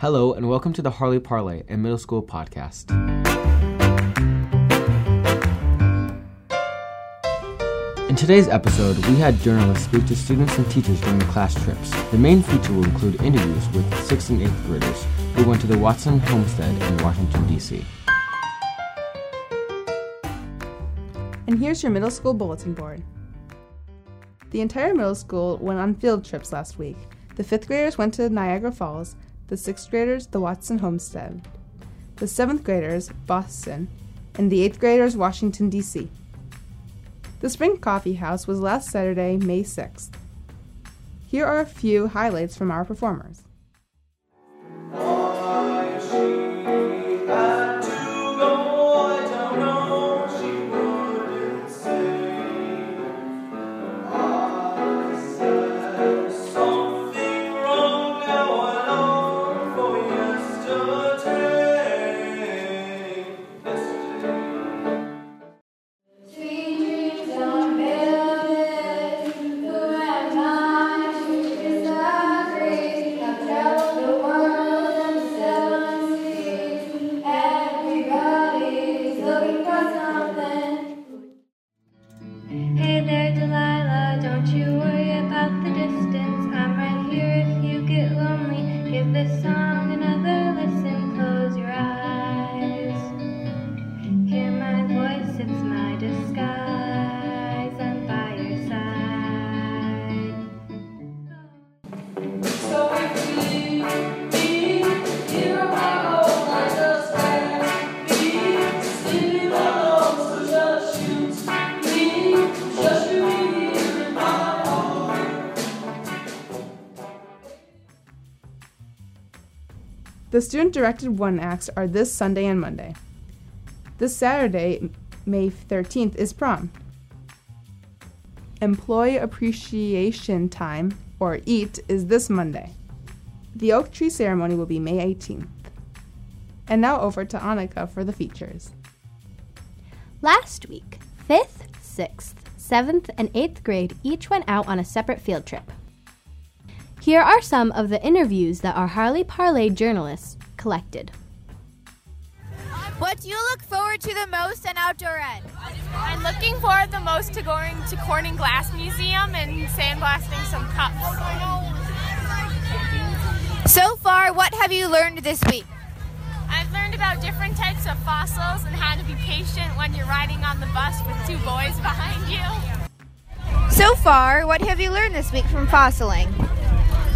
Hello, and welcome to the Harley Parlay, a middle school podcast. In today's episode, we had journalists speak to students and teachers during the class trips. The main feature will include interviews with 6th and 8th graders who went to the Watson Homestead in Washington, D.C. And here's your middle school bulletin board. The entire middle school went on field trips last week. The fifth graders went to Niagara Falls, the sixth graders, the Watson Homestead, the seventh graders, Boston, and the eighth graders, Washington, D.C. The Spring Coffee House was last Saturday, May 6th. Here are a few highlights from our performers. The student directed one acts are this Sunday and Monday. This Saturday, May 13th, is prom. Employee Appreciation Time, or EAT, is this Monday. The oak tree ceremony will be May 18th. And now over to Annika for the features. Last week, 5th, 6th, 7th, and 8th grade each went out on a separate field trip. Here are some of the interviews that our Harley Parlay journalists collected. What do you look forward to the most in Outdoor Ed? I'm looking forward the most to going to Corning Glass Museum and sandblasting some cups. So far, what have you learned this week? I've learned about different types of fossils and how to be patient when you're riding on the bus with two boys behind you. So far, what have you learned this week from fossiling?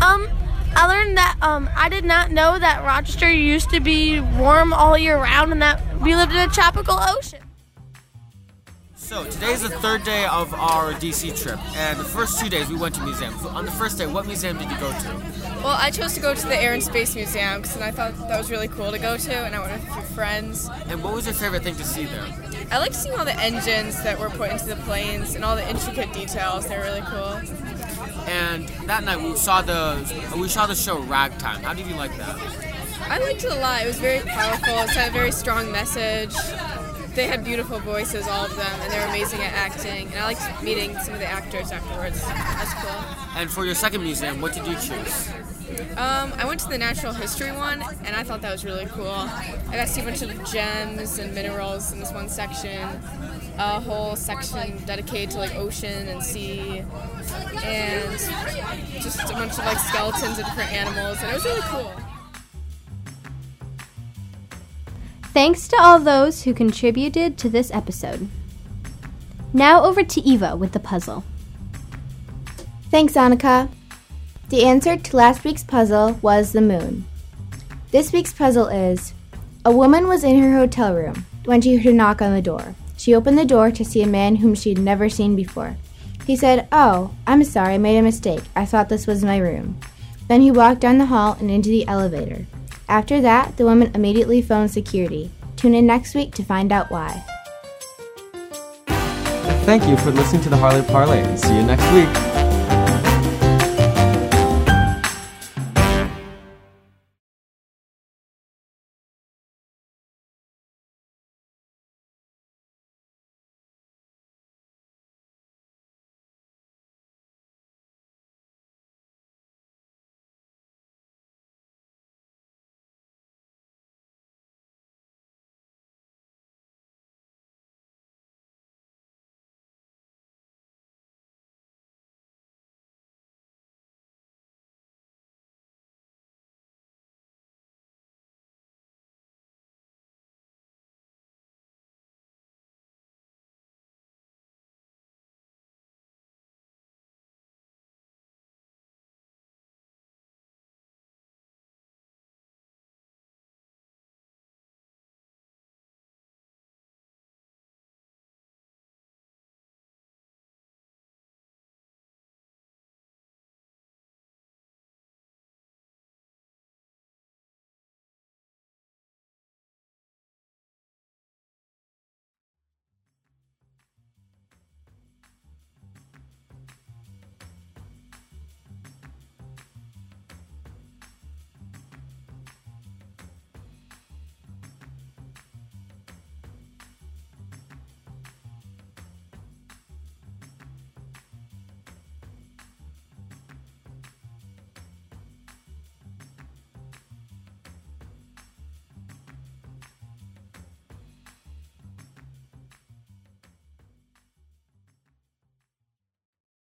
Um, I learned that um, I did not know that Rochester used to be warm all year round and that we lived in a tropical ocean. So today is the third day of our DC trip, and the first two days we went to museums. On the first day, what museum did you go to? Well, I chose to go to the Air and Space Museum because I thought that was really cool to go to, and I went with a few friends. And what was your favorite thing to see there? I liked seeing all the engines that were put into the planes and all the intricate details. They were really cool. And that night we saw the we saw the show Ragtime. How did you like that? I liked it a lot. It was very powerful. It had a very strong message. They had beautiful voices, all of them, and they were amazing at acting. And I liked meeting some of the actors afterwards. That's cool. And for your second museum, what did you choose? Um, I went to the natural history one, and I thought that was really cool. I got to see a bunch of gems and minerals in this one section. A whole section dedicated to like ocean and sea, and just a bunch of like skeletons of different animals, and it was really cool. Thanks to all those who contributed to this episode. Now over to Eva with the puzzle. Thanks, Annika. The answer to last week's puzzle was the moon. This week's puzzle is A woman was in her hotel room when she heard a knock on the door. She opened the door to see a man whom she had never seen before. He said, Oh, I'm sorry, I made a mistake. I thought this was my room. Then he walked down the hall and into the elevator. After that, the woman immediately phoned security. Tune in next week to find out why. Thank you for listening to the Harley Parlay, and see you next week.